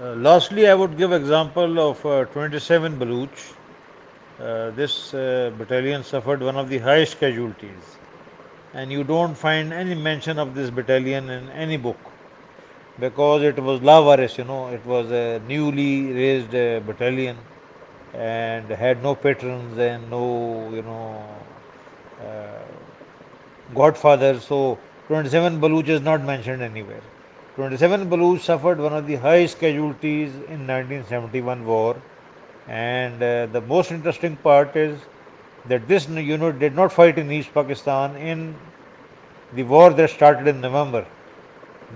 Uh, lastly, I would give example of uh, 27 Baluch. Uh, this uh, battalion suffered one of the highest casualties, and you don't find any mention of this battalion in any book because it was lavaris, you know, it was a newly raised uh, battalion and had no patrons and no, you know, godfather. So 27 Baluch is not mentioned anywhere. 27 Baluch suffered one of the highest casualties in 1971 war and uh, the most interesting part is that this unit did not fight in East Pakistan in the war that started in November.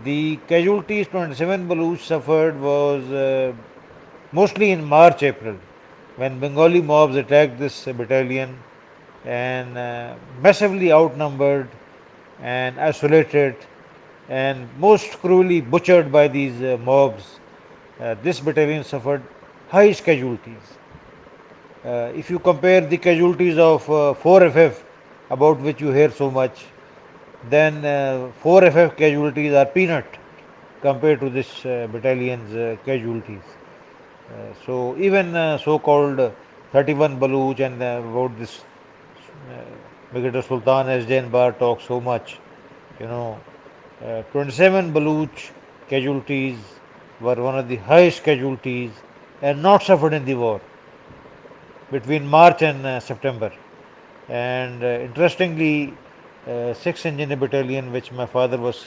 The casualties 27 Baluch suffered was uh, mostly in March April when Bengali mobs attacked this battalion and uh, massively outnumbered and isolated and most cruelly butchered by these uh, mobs. Uh, this battalion suffered highest casualties. Uh, if you compare the casualties of uh, 4FF, about which you hear so much, then uh, 4FF casualties are peanut compared to this uh, battalion's uh, casualties. Uh, so even uh, so-called 31 Baluch and uh, about this uh, Brigadier Sultan Asjan Bar talks so much, you know, uh, 27 Baluch casualties were one of the highest casualties and not suffered in the war between March and uh, September. And uh, interestingly, uh, 6th Engineer Battalion, which my father was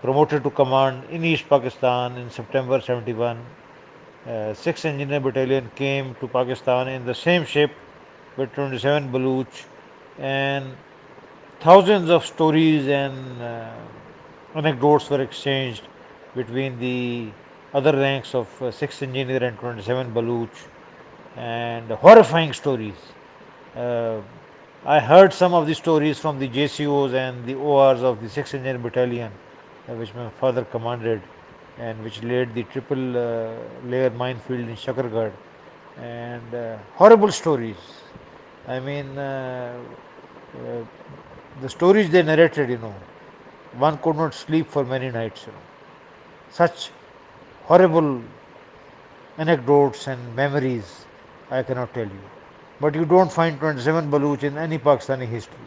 promoted to command in East Pakistan in September 71, uh, 6th Engineer Battalion came to Pakistan in the same ship with 27 Baluch and thousands of stories and uh, anecdotes were exchanged between the other ranks of uh, 6th Engineer and 27 Baluch and horrifying stories. Uh, I heard some of the stories from the JCOs and the ORs of the 6th Engineer Battalion, uh, which my father commanded and which laid the triple uh, layer minefield in Shakargarh. And uh, horrible stories. I mean, uh, uh, the stories they narrated, you know, one could not sleep for many nights, you know. Such horrible anecdotes and memories I cannot tell you. But you don't find 27 Baluch in any Pakistani history.